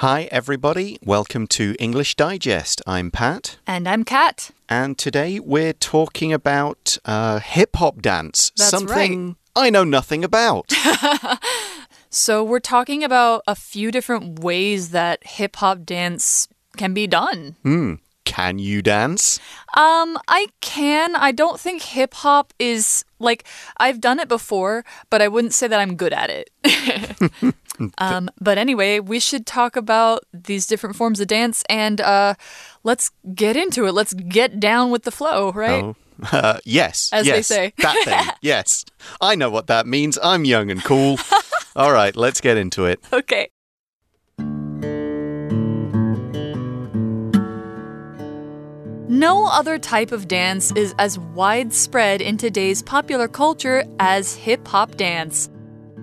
Hi, everybody. Welcome to English Digest. I'm Pat. And I'm Kat. And today we're talking about uh, hip hop dance. That's something I know nothing about. So, we're talking about a few different ways that hip hop dance can be done. Hmm. Can you dance? Um, I can. I don't think hip hop is like I've done it before, but I wouldn't say that I'm good at it. um, but anyway, we should talk about these different forms of dance and uh, let's get into it. Let's get down with the flow, right? Oh. Uh, yes. As they say. that thing. Yes. I know what that means. I'm young and cool. All right, let's get into it. Okay. No other type of dance is as widespread in today's popular culture as hip hop dance.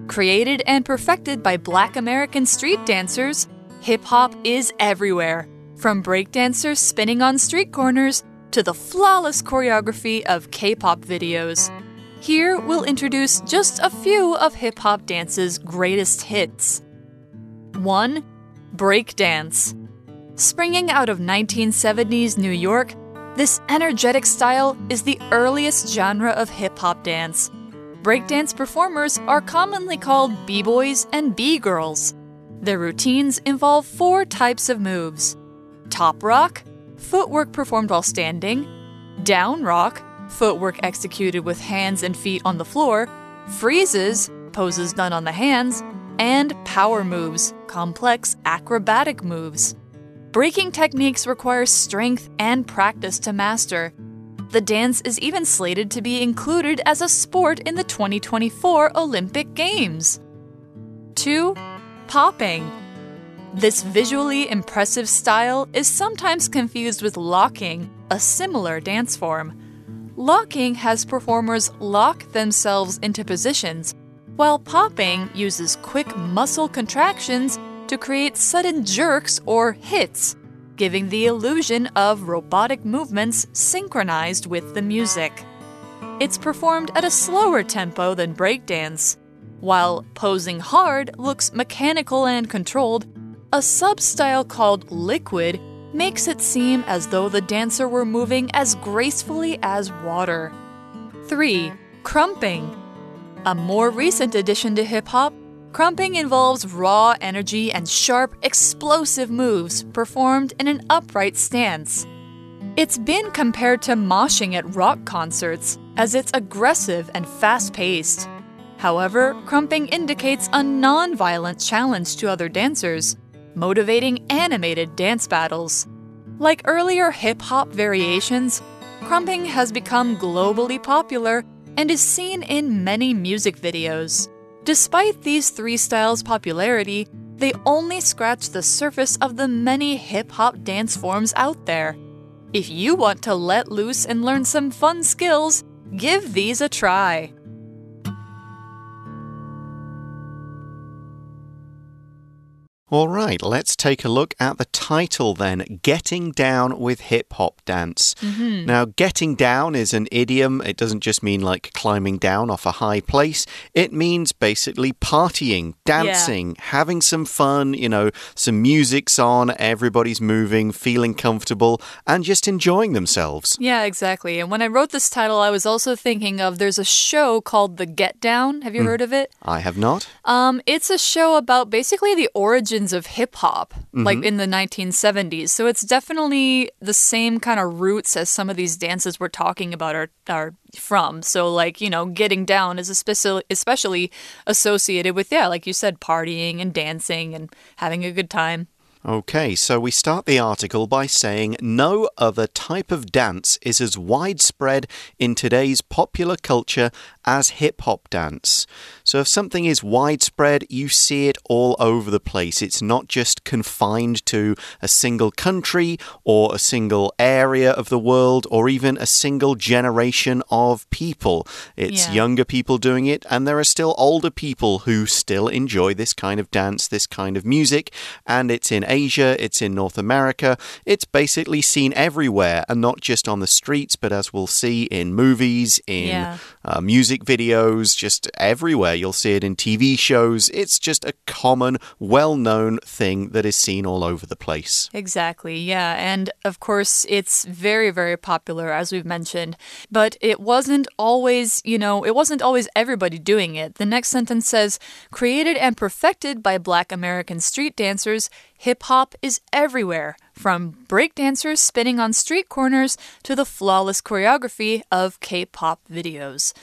Created and perfected by black American street dancers, hip hop is everywhere, from breakdancers spinning on street corners to the flawless choreography of K pop videos. Here, we'll introduce just a few of hip hop dance's greatest hits. 1. Breakdance. Springing out of 1970s New York, this energetic style is the earliest genre of hip hop dance. Breakdance performers are commonly called b boys and b girls. Their routines involve four types of moves top rock, footwork performed while standing, down rock, footwork executed with hands and feet on the floor, freezes, poses done on the hands, and power moves, complex acrobatic moves. Breaking techniques require strength and practice to master. The dance is even slated to be included as a sport in the 2024 Olympic Games. 2. Popping. This visually impressive style is sometimes confused with locking, a similar dance form. Locking has performers lock themselves into positions, while popping uses quick muscle contractions to create sudden jerks or hits, giving the illusion of robotic movements synchronized with the music. It's performed at a slower tempo than breakdance. While posing hard looks mechanical and controlled, a substyle called liquid makes it seem as though the dancer were moving as gracefully as water. 3. Krumping. A more recent addition to hip hop, krumping involves raw energy and sharp, explosive moves performed in an upright stance. It's been compared to moshing at rock concerts, as it's aggressive and fast paced. However, krumping indicates a non violent challenge to other dancers motivating animated dance battles. Like earlier hip hop variations, krumping has become globally popular and is seen in many music videos. Despite these three styles' popularity, they only scratch the surface of the many hip hop dance forms out there. If you want to let loose and learn some fun skills, give these a try. All right, let's take a look at the title then Getting Down with Hip Hop Dance. Mm -hmm. Now, getting down is an idiom. It doesn't just mean like climbing down off a high place, it means basically partying, dancing, yeah. having some fun, you know, some music's on, everybody's moving, feeling comfortable, and just enjoying themselves. Yeah, exactly. And when I wrote this title, I was also thinking of there's a show called The Get Down. Have you mm. heard of it? I have not. Um, it's a show about basically the origin origins of hip hop, mm -hmm. like mm-hmm. in the 1970s. So it's definitely the same kind of roots as some of these dances we're talking about are, are from. So, like, you know, getting down is especially, especially associated with, yeah, like you said, partying and dancing and having a good time. Okay, so we start the article by saying no other type of dance is as widespread in today's popular culture as hip hop dance. So if something is widespread, you see it all over the place. It's not just confined to a single country or a single area of the world or even a single generation of people. It's yeah. younger people doing it, and there are still older people who still enjoy this kind of dance, this kind of music, and it's in Asia, it's in North America. It's basically seen everywhere and not just on the streets, but as we'll see in movies, in yeah. uh, music videos, just everywhere. You'll see it in TV shows. It's just a common, well known thing that is seen all over the place. Exactly, yeah. And of course, it's very, very popular, as we've mentioned. But it wasn't always, you know, it wasn't always everybody doing it. The next sentence says, created and perfected by black American street dancers, hip hop is everywhere, from breakdancers spinning on street corners to the flawless choreography of K pop videos.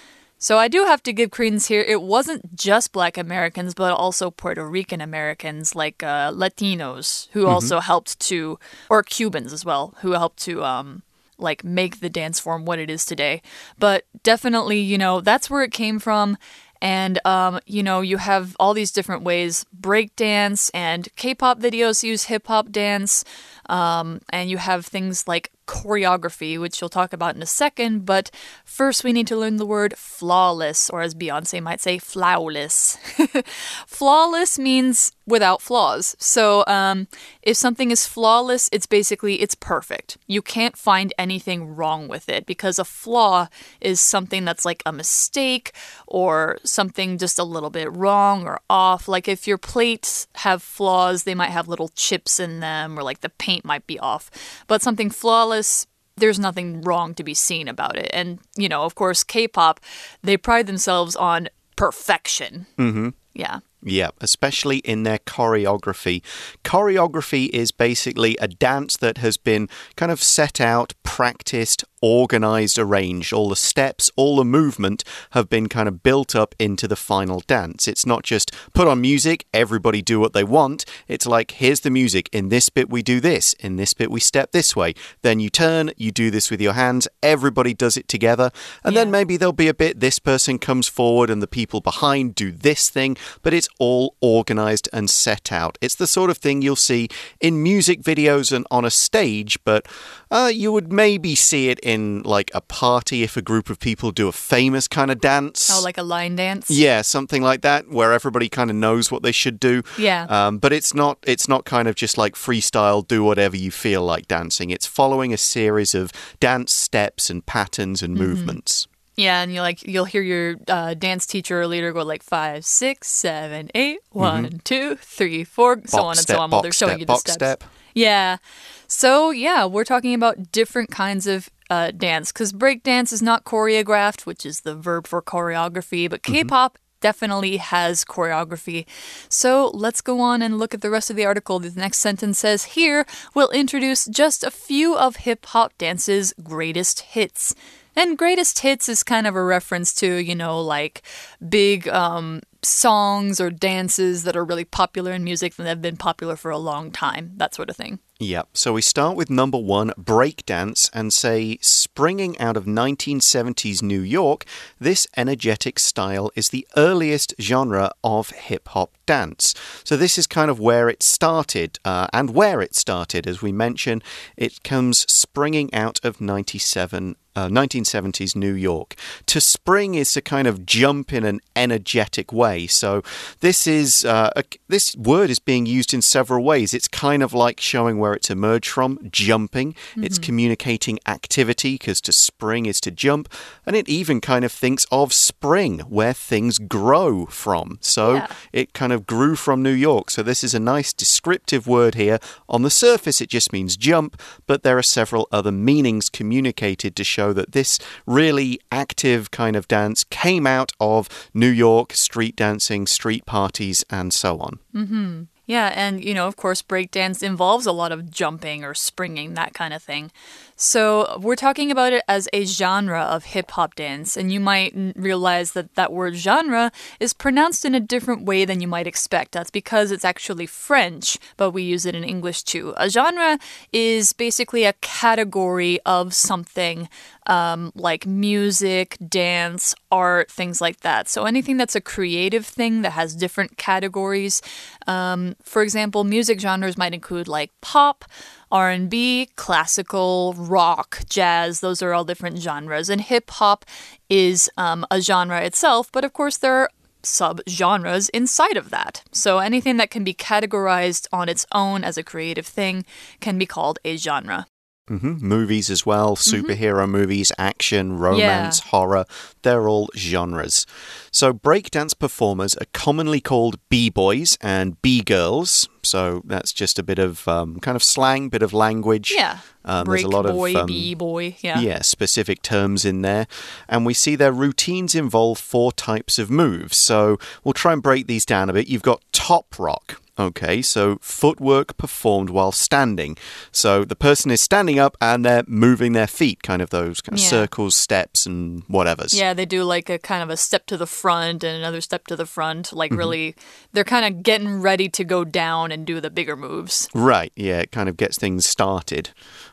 So I do have to give credence here. It wasn't just black Americans, but also Puerto Rican Americans, like uh, Latinos, who mm -hmm. also helped to, or Cubans as well, who helped to um, like make the dance form what it is today. But definitely, you know, that's where it came from. And, um, you know, you have all these different ways breakdance and K pop videos use hip hop dance. Um, and you have things like choreography, which you'll talk about in a second. But first, we need to learn the word flawless, or as Beyonce might say, flawless. flawless means without flaws. So, um, if something is flawless, it's basically it's perfect. You can't find anything wrong with it because a flaw is something that's like a mistake or something just a little bit wrong or off. Like if your plates have flaws, they might have little chips in them, or like the paint might be off. But something flawless there's nothing wrong to be seen about it. And, you know, of course, K pop, they pride themselves on perfection. Mm-hmm. Yeah. Yeah, especially in their choreography. Choreography is basically a dance that has been kind of set out, practiced, organized, arranged. All the steps, all the movement have been kind of built up into the final dance. It's not just put on music, everybody do what they want. It's like, here's the music. In this bit, we do this. In this bit, we step this way. Then you turn, you do this with your hands. Everybody does it together. And yeah. then maybe there'll be a bit, this person comes forward and the people behind do this thing. But it's all organized and set out. It's the sort of thing you'll see in music videos and on a stage, but uh, you would maybe see it in like a party if a group of people do a famous kind of dance. Oh, like a line dance? Yeah, something like that, where everybody kind of knows what they should do. Yeah. Um, but it's not it's not kind of just like freestyle, do whatever you feel like dancing. It's following a series of dance steps and patterns and mm -hmm. movements. Yeah, and you like you'll hear your uh, dance teacher or leader go like five, six, seven, eight, mm-hmm. one, mm -hmm. two, three, four, box so on step, and so on while they're showing step, you the steps. Step. Yeah. So yeah, we're talking about different kinds of uh, dance because breakdance is not choreographed, which is the verb for choreography, but mm-hmm. K-pop. Mm -hmm definitely has choreography. So let's go on and look at the rest of the article. The next sentence says Here, we'll introduce just a few of hip hop dance's greatest hits. And greatest hits is kind of a reference to, you know, like big um, songs or dances that are really popular in music that have been popular for a long time, that sort of thing. Yeah, so we start with number one, breakdance, and say, springing out of 1970s New York, this energetic style is the earliest genre of hip hop dance. So, this is kind of where it started, uh, and where it started, as we mentioned, it comes springing out of 97 uh, 1970s New York. To spring is to kind of jump in an energetic way. So this is uh, a, this word is being used in several ways. It's kind of like showing where it's emerged from, jumping. Mm -hmm. It's mm-hmm. communicating activity because to spring is to jump, and it even kind of thinks of spring, where things grow from. So yeah. it kind of grew from New York. So this is a nice descriptive word here. On the surface, it just means jump, but there are several other meanings communicated to show that this really active kind of dance came out of New York street dancing, street parties, and so on. Mm -hmm. Yeah, and you know, of course, breakdance involves a lot of jumping or springing, that kind of thing. So, we're talking about it as a genre of hip hop dance, and you might realize that that word genre is pronounced in a different way than you might expect. That's because it's actually French, but we use it in English too. A genre is basically a category of something um, like music, dance, art, things like that. So, anything that's a creative thing that has different categories. Um, for example, music genres might include like pop. R&B, classical, rock, jazz, those are all different genres. And hip hop is um, a genre itself, but of course there are sub-genres inside of that. So anything that can be categorized on its own as a creative thing can be called a genre. Hmm Movies as well, superhero movies, action, romance, horror, they're all genres. So, breakdance performers are commonly called B boys and B girls. So, that's just a bit of um, kind of slang, bit of language. Yeah. Um, there's a lot boy, of um, B boy. Yeah. yeah, specific terms in there. And we see their routines involve four types of moves. So we'll try and break these down a bit. You've got top rock. Okay, so footwork performed while standing. So the person is standing up and they're moving their feet, kind of those kind of Yeah. circles, steps, and whatever's. Yeah, they do like a kind of a step to the front and another step to the front. Like, Mm-hmm. really, they're kind of getting ready to go down and do the bigger moves. Right, yeah, it kind of gets things started.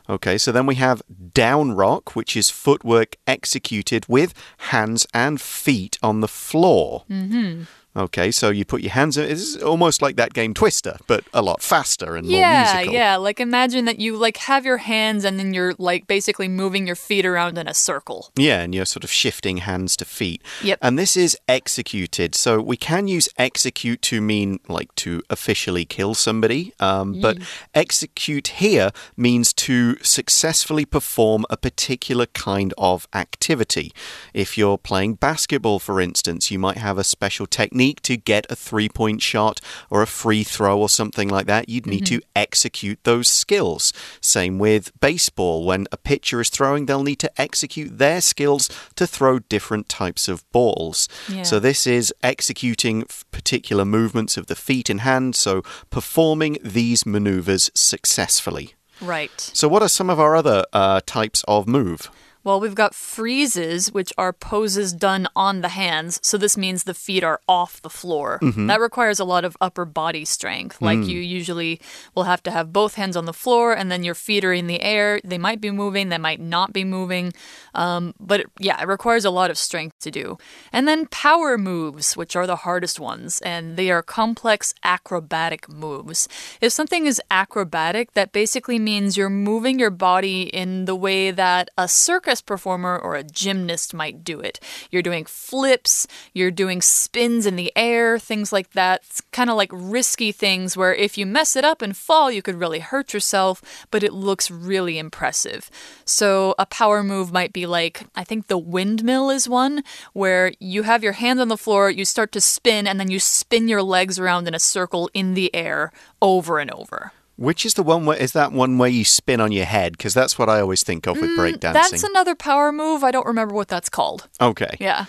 Okay, so then we have down rock, which is footwork executed with hands and feet on the floor. Mm-hmm. Okay, so you put your hands. In. It's almost like that game Twister, but a lot faster and more Yeah, musical. yeah. Like, imagine that you like have your hands and then you're like basically moving your feet around in a circle. Yeah, and you're sort of shifting hands to feet. Yep. And this is executed. So we can use execute to mean like to officially kill somebody. Um, but execute here means to successfully perform a particular kind of activity. If you're playing basketball, for instance, you might have a special technique to get a three point shot or a free throw or something like that. You'd need to execute those skills. Same with baseball. When a pitcher is throwing, they'll need to execute their skills to throw different types of balls. Yeah. So, this is executing particular movements of the feet and hands, so performing these maneuvers successfully. Right. So, what are some of our other uh, types of move? Well, we've got freezes, which are poses done on the hands. So this means the feet are off the floor. Mm-hmm. That requires a lot of upper body strength. Like Mm. you usually will have to have both hands on the floor and then your feet are in the air. They might be moving, they might not be moving. Um, but it, yeah, it requires a lot of strength to do. And then power moves, which are the hardest ones, and they are complex acrobatic moves. If something is acrobatic, that basically means you're moving your body in the way that a circus performer or a gymnast might do it. You're doing flips, you're doing spins in the air, things like that. It's kind of like risky things where if you mess it up and fall, you could really hurt yourself, but it looks really impressive. So a power move might be like, I think the windmill is one where you have your hands on the floor, you start to spin, and then you spin your legs around in a circle in the air over and over. Which is the one where is that one where you spin on your head? Because that's what I always think of with breakdancing. Mm, That's another power move. I don't remember what that's called. okay. Yeah.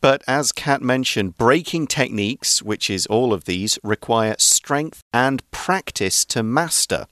But as Kat mentioned, breaking techniques, which is all of these, require strength and practice to master.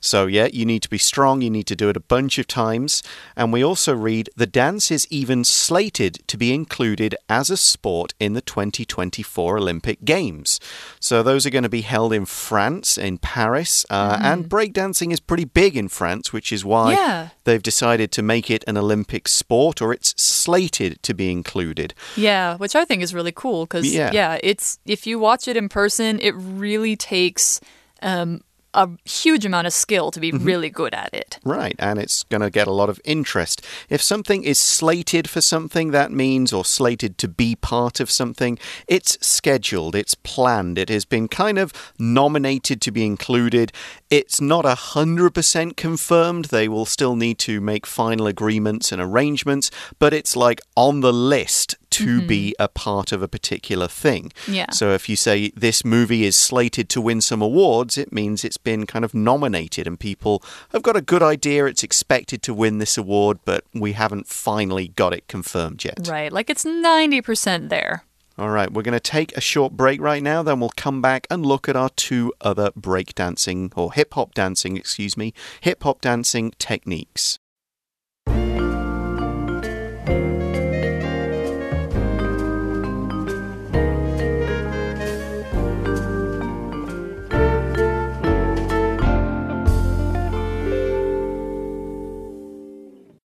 So, yeah, you need to be strong, you need to do it a bunch of times. And we also read the dance is even slated to be included as a sport in the 2024 Olympic Games. So, those are going to be held in France, in Paris. Uh, And breakdancing is pretty big in France, which is why Yeah. they've decided to make it an Olympic sport or it's slated to be included. Yeah, which I think is really cool because Yeah. yeah. it's if you watch it in person, it really takes um, a huge amount of skill to be Mm-hmm. really good at it. Right, and it's going to get a lot of interest. If something is slated for something, that means, or slated to be part of something, it's scheduled, it's planned, it has been kind of nominated to be included. It's not a 100% confirmed, they will still need to make final agreements and arrangements, but it's like on the list to mm-hmm. be a part of a particular thing. Yeah. So if you say this movie is slated to win some awards, it means it's been kind of nominated and people have got a good idea it's expected to win this award, but we haven't finally got it confirmed yet. Right, like it's 90% there. All right, we're going to take a short break right now, then we'll come back and look at our two other break dancing or hip hop dancing, excuse me, hip hop dancing techniques.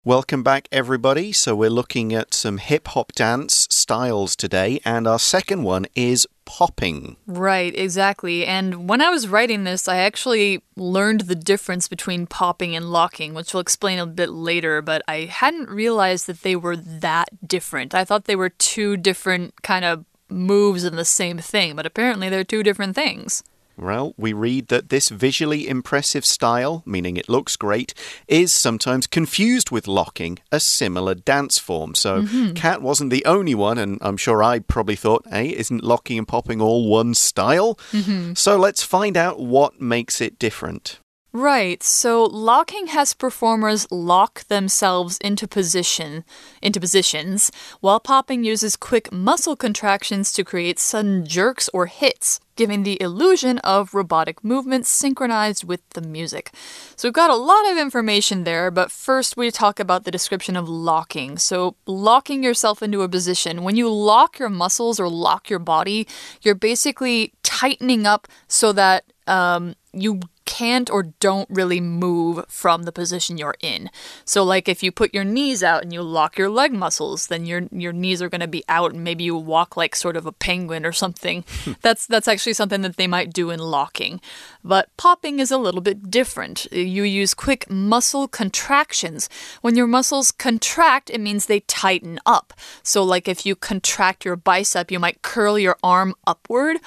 Welcome back, everybody. So, we're looking at some hip hop dance styles today, and our second one is popping. Right, exactly. And when I was writing this, I actually learned the difference between popping and locking, which we'll explain a bit later, but I hadn't realized that they were that different. I thought they were two different kind of moves in the same thing, but apparently they're two different things. Well, we read that this visually impressive style, meaning it looks great, is sometimes confused with locking, a similar dance form. So, mm -hmm. Kat wasn't the only one, and I'm sure I probably thought, hey, isn't locking and popping all one style? Mm -hmm. So, let's find out what makes it different. Right. So locking has performers lock themselves into position into positions, while popping uses quick muscle contractions to create sudden jerks or hits, giving the illusion of robotic movements synchronized with the music. So we've got a lot of information there, but first we talk about the description of locking. So locking yourself into a position, when you lock your muscles or lock your body, you're basically tightening up so that um, you can't or don't really move from the position you're in. So like if you put your knees out and you lock your leg muscles, then your your knees are going to be out and maybe you walk like sort of a penguin or something. that's that's actually something that they might do in locking. But popping is a little bit different. You use quick muscle contractions. When your muscles contract, it means they tighten up. So like if you contract your bicep, you might curl your arm upward.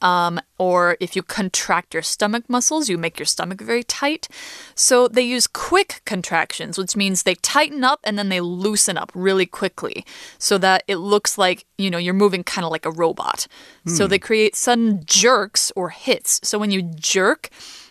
Um, or if you contract your stomach muscles, you make your stomach very tight. So they use quick contractions, which means they tighten up and then they loosen up really quickly so that it looks like, you know, you're moving kind of like a robot. So hmm. they create sudden jerks or hits. So when you jerk,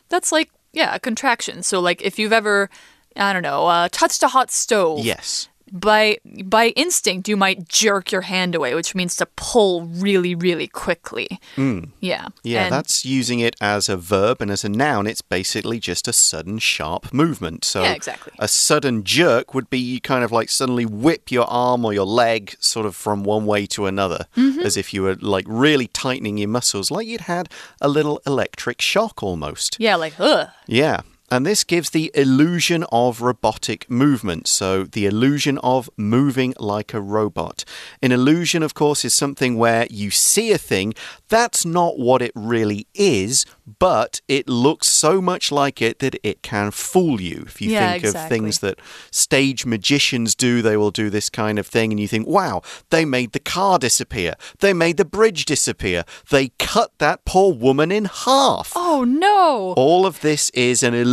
that's like, yeah, a contraction. So like if you've ever I don't know, uh, touched a hot stove. Yes by by instinct you might jerk your hand away which means to pull really really quickly. Mm. yeah. Yeah and that's using it as a verb and as a noun. It's basically just a sudden sharp movement. So yeah, exactly. a sudden jerk would be you kind of like suddenly whip your arm or your leg sort of from one way to another mm -hmm. as if you were like really tightening your muscles like you'd had a little electric shock almost. Yeah like ugh. Yeah and this gives the illusion of robotic movement. So, the illusion of moving like a robot. An illusion, of course, is something where you see a thing. That's not what it really is, but it looks so much like it that it can fool you. If you yeah, think exactly. of things that stage magicians do, they will do this kind of thing, and you think, wow, they made the car disappear. They made the bridge disappear. They cut that poor woman in half. Oh, no. All of this is an illusion.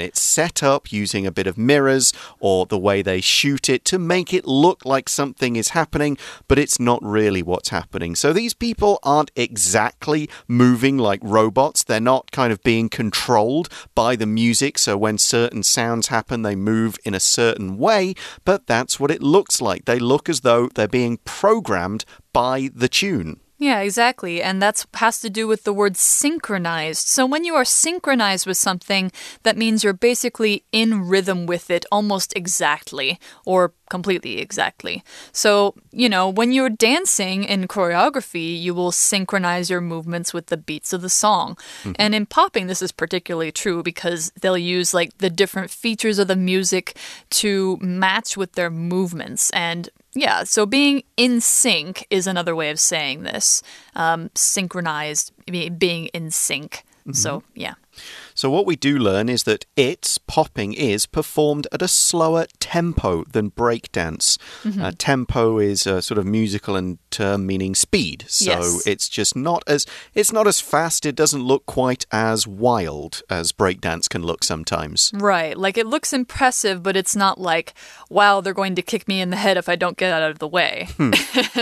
It's set up using a bit of mirrors or the way they shoot it to make it look like something is happening, but it's not really what's happening. So these people aren't exactly moving like robots. They're not kind of being controlled by the music. So when certain sounds happen, they move in a certain way. But that's what it looks like. They look as though they're being programmed by the tune. Yeah, exactly. And that has to do with the word synchronized. So when you are synchronized with something, that means you're basically in rhythm with it almost exactly or completely exactly. So, you know, when you're dancing in choreography, you will synchronize your movements with the beats of the song. Mm. And in popping, this is particularly true because they'll use like the different features of the music to match with their movements. And yeah, so being in sync is another way of saying this. Um, synchronized, being in sync. Mm -hmm. So, yeah. So, what we do learn is that its popping is performed at a slower tempo than breakdance. Mm -hmm. uh, tempo is a sort of musical and term meaning speed. So yes. it's just not as it's not as fast. It doesn't look quite as wild as breakdance can look sometimes. Right. Like it looks impressive, but it's not like, wow, they're going to kick me in the head if I don't get out of the way. Hmm.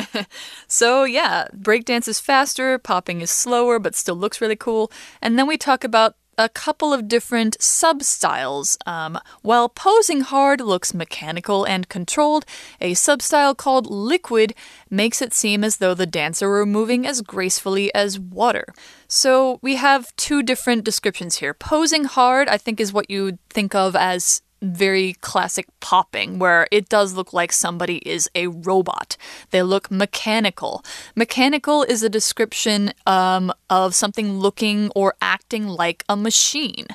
so yeah, breakdance is faster, popping is slower, but still looks really cool. And then we talk about a couple of different sub styles. Um, while posing hard looks mechanical and controlled, a sub style called liquid makes it seem as though the dancer were moving as gracefully as water. So we have two different descriptions here. Posing hard, I think, is what you'd think of as very classic popping, where it does look like somebody is a robot. They look mechanical. Mechanical is a description um, of something looking or acting like a machine.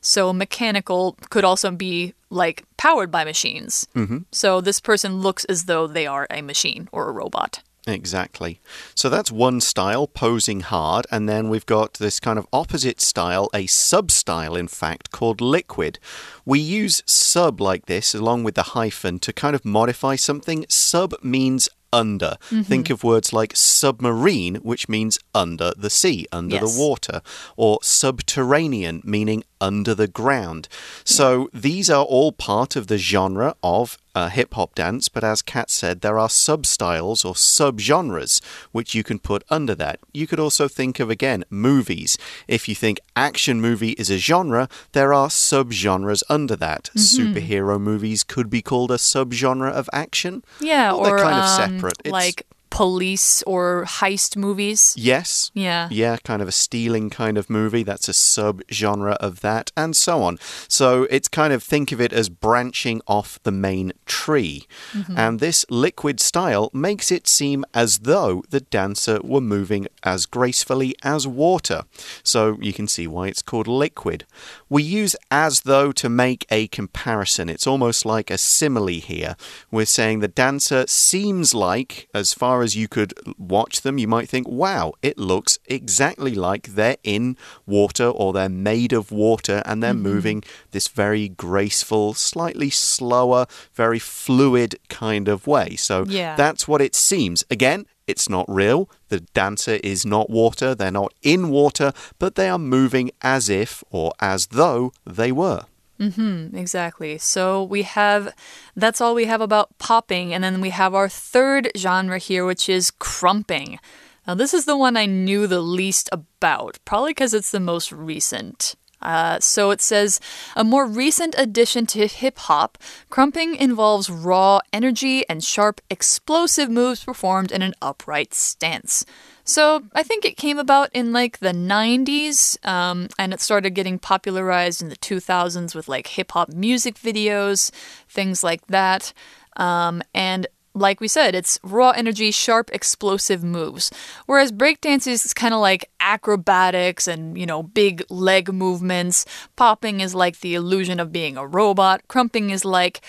So, mechanical could also be like powered by machines. Mm -hmm. So, this person looks as though they are a machine or a robot. Exactly. So that's one style, posing hard, and then we've got this kind of opposite style, a sub style, in fact, called liquid. We use sub like this along with the hyphen to kind of modify something. Sub means under. Mm-hmm. Think of words like submarine, which means under the sea, under Yes. the water, or subterranean, meaning under the ground. So these are all part of the genre of uh, hip hop dance, but as Kat said, there are sub styles or sub genres which you can put under that. You could also think of, again, movies. If you think action movie is a genre, there are sub genres under that. Superhero movies could be called a sub genre of action. Yeah, Well, they're or kind of um, separate. It's- like police or heist movies. Yes. Yeah. Yeah, kind of a stealing kind of movie. That's a sub genre of that, and so on. So it's kind of think of it as branching off the main tree. Mm-hmm. And this liquid style makes it seem as though the dancer were moving as gracefully as water. So you can see why it's called liquid. We use as though to make a comparison. It's almost like a simile here. We're saying the dancer seems like, as far as you could watch them, you might think, wow, it looks exactly like they're in water or they're made of water and they're mm-hmm. moving this very graceful, slightly slower, very fluid kind of way. So Yeah. that's what it seems. Again, it's not real. The dancer is not water. They're not in water, but they are moving as if or as though they were. Mm-hmm, exactly. So we have that's all we have about popping, and then we have our third genre here, which is krumping. Now, this is the one I knew the least about, probably because it's the most recent. Uh, so it says a more recent addition to hip hop, krumping involves raw energy and sharp, explosive moves performed in an upright stance. So I think it came about in like the 90s, um, and it started getting popularized in the 2000s with like hip hop music videos, things like that. Um, and like we said, it's raw energy, sharp, explosive moves. Whereas breakdance is kind of like acrobatics and, you know, big leg movements. Popping is like the illusion of being a robot. Krumping is like,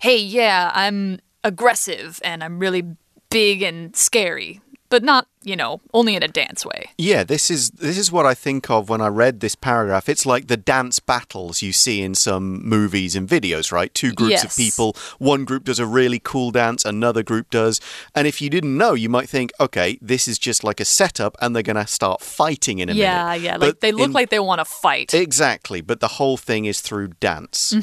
hey, yeah, I'm aggressive and I'm really big and scary, but not, you know, only in a dance way. Yeah, this is this is what I think of when I read this paragraph. It's like the dance battles you see in some movies and videos, right? Two groups of people, one group does a really cool dance, another group does. And if you didn't know, you might think, okay, this is just like a setup and they're going to start fighting in a Yeah, minute. yeah. But Like they look in- like they want to fight. Exactly, but the whole thing is through dance.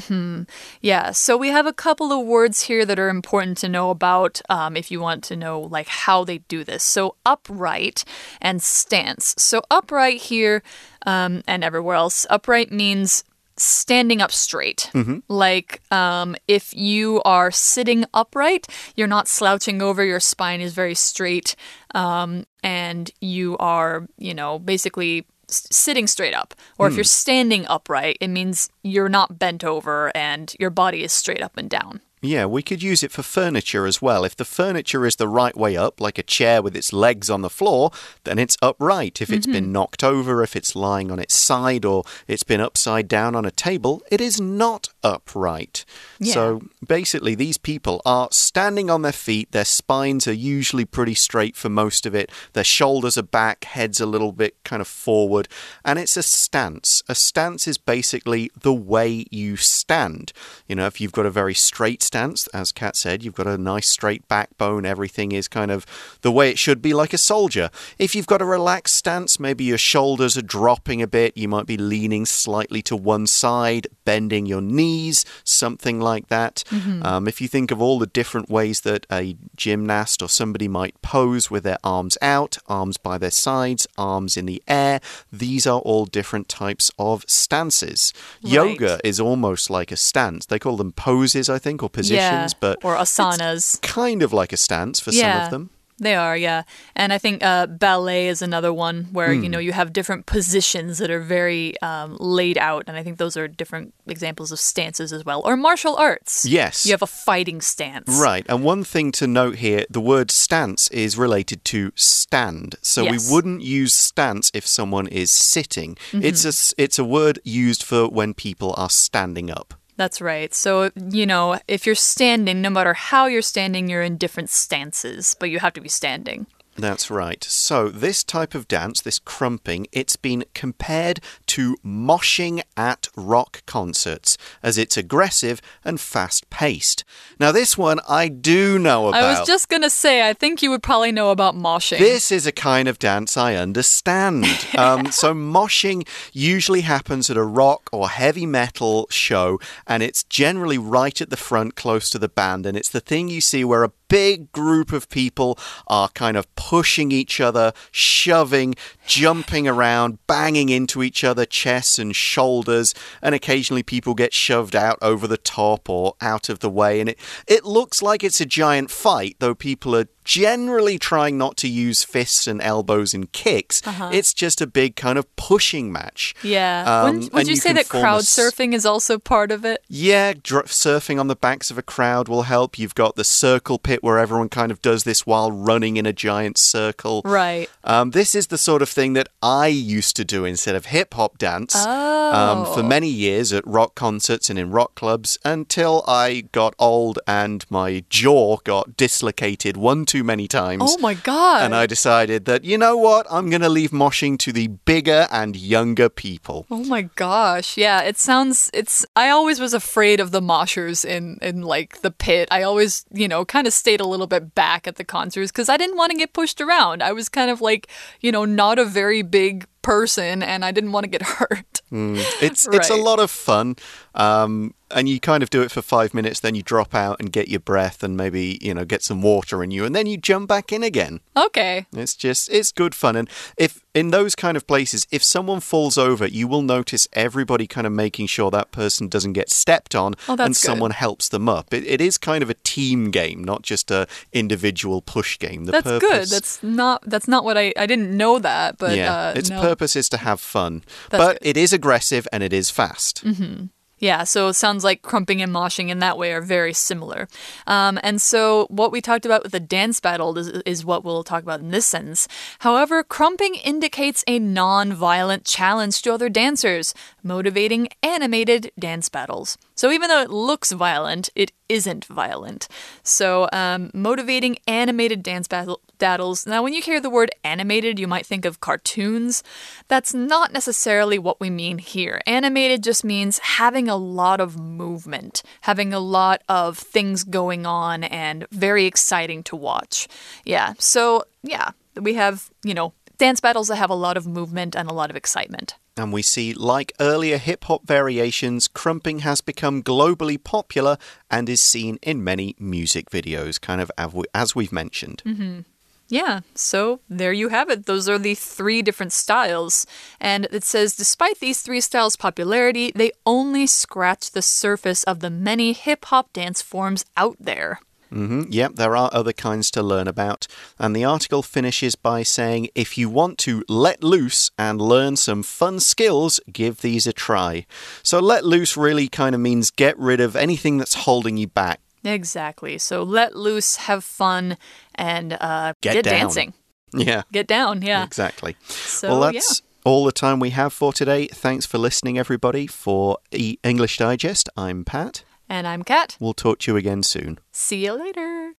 Yeah, so we have a couple of words here that are important to know about um, if you want to know like how they do this. So upright and stance. So upright here um, and everywhere else, upright means standing up straight. Like um, if you are sitting upright, you're not slouching over. Your spine is very straight, um, and you are, you know, basically sitting straight up. Or if you're standing upright, it means you're not bent over and your body is straight up and down. Yeah, we could use it for furniture as well. If the furniture is the right way up, like a chair with its legs on the floor, then it's upright. If it's been mm-hmm. knocked over, if it's lying on its side, or it's been upside down on a table, it is not upright. Yeah. So basically, these people are standing on their feet. Their spines are usually pretty straight for most of it. Their shoulders are back, heads a little bit kind of forward. And it's a stance. A stance is basically the way you stand. You know, if you've got a very straight stance, as Kat said, you've got a nice straight backbone, everything is kind of the way it should be, like a soldier. If you've got a relaxed stance, maybe your shoulders are dropping a bit, you might be leaning slightly to one side, bending your knees, something like that. Um, if you think of all the different ways that a gymnast or somebody might pose with their arms out, arms by their sides, arms in the air, these are all different types of stances. Yoga is almost like a stance. They call them poses, I think, or positions, yeah, but or asanas. kind of like a stance for some of them. They are, yeah. And I think uh, ballet is another one where, you know, you have different positions that are very um, laid out. And I think those are different examples of stances as well. Or martial arts. Yes. You have a fighting stance. Right. And one thing to note here the word stance is related to stand. So Yes. we wouldn't use stance if someone is sitting. It's, a, it's a word used for when people are standing up. That's right. So, you know, if you're standing, no matter how you're standing, you're in different stances, but you have to be standing. That's right. So, this type of dance, this krumping, it's been compared to moshing at rock concerts as it's aggressive and fast paced. Now, this one I do know about. I was just going to say, I think you would probably know about moshing. This is a kind of dance I understand. um, so, moshing usually happens at a rock or heavy metal show, and it's generally right at the front, close to the band. And it's the thing you see where a big group of people are kind of pushing each other, shoving, jumping around, banging into each other, chests and shoulders, and occasionally people get shoved out over the top or out of the way. And it, it looks like it's a giant fight, though people are generally trying not to use fists and elbows and kicks. Uh -huh. It's just a big kind of pushing match. Yeah. Um, would, would you, you say that crowd surfing is also part of it? Yeah, surfing on the backs of a crowd will help. You've got the circle pit where everyone kind of does this while running in a giant circle. Right. Um, this is the sort of thing that I used to do instead of hip hop dance oh. um, for oh. many years at rock concerts and in rock clubs until I got old and my jaw got dislocated one, two too many times. Oh my god. And I decided that, you know what, I'm going to leave moshing to the bigger and younger people. Oh my gosh. Yeah, it sounds it's I always was afraid of the moshers in in like the pit. I always, you know, kind of stayed a little bit back at the concerts cuz I didn't want to get pushed around. I was kind of like, you know, not a very big person and I didn't want to get hurt. Mm, it's right. it's a lot of fun. Um, and you kind of do it for five minutes, then you drop out and get your breath and maybe, you know, get some water in you, and then you jump back in again. Okay. It's just, it's good fun. And if in those kind of places, if someone falls over, you will notice everybody kind of making sure that person doesn't get stepped on oh, and good. someone helps them up. It, it is kind of a team game, not just a individual push game. The that's purpose, good. That's not, that's not what I, I didn't know that, but yeah, uh, its no. purpose is to have fun. That's but good. it is aggressive and it is fast. Mm -hmm. Yeah, so it sounds like krumping and moshing in that way are very similar. Um, and so what we talked about with the dance battle is, is what we'll talk about in this sentence. However, krumping indicates a non violent challenge to other dancers, motivating animated dance battles. So even though it looks violent, it isn't violent. So, um, motivating animated dance battle battles. Now, when you hear the word animated, you might think of cartoons. That's not necessarily what we mean here. Animated just means having a lot of movement, having a lot of things going on, and very exciting to watch. Yeah, so yeah, we have, you know, dance battles that have a lot of movement and a lot of excitement. And we see, like earlier hip hop variations, krumping has become globally popular and is seen in many music videos, kind of as we've mentioned. Mm -hmm. Yeah, so there you have it. Those are the three different styles. And it says despite these three styles' popularity, they only scratch the surface of the many hip hop dance forms out there. Mm -hmm. Yep, there are other kinds to learn about. And the article finishes by saying if you want to let loose and learn some fun skills, give these a try. So, let loose really kind of means get rid of anything that's holding you back. Exactly. So, let loose, have fun, and uh, get, get dancing. Yeah. Get down, yeah. Exactly. So, well, that's. Yeah all the time we have for today. Thanks for listening, everybody. For e English Digest, I'm Pat. And I'm Kat. We'll talk to you again soon. See you later.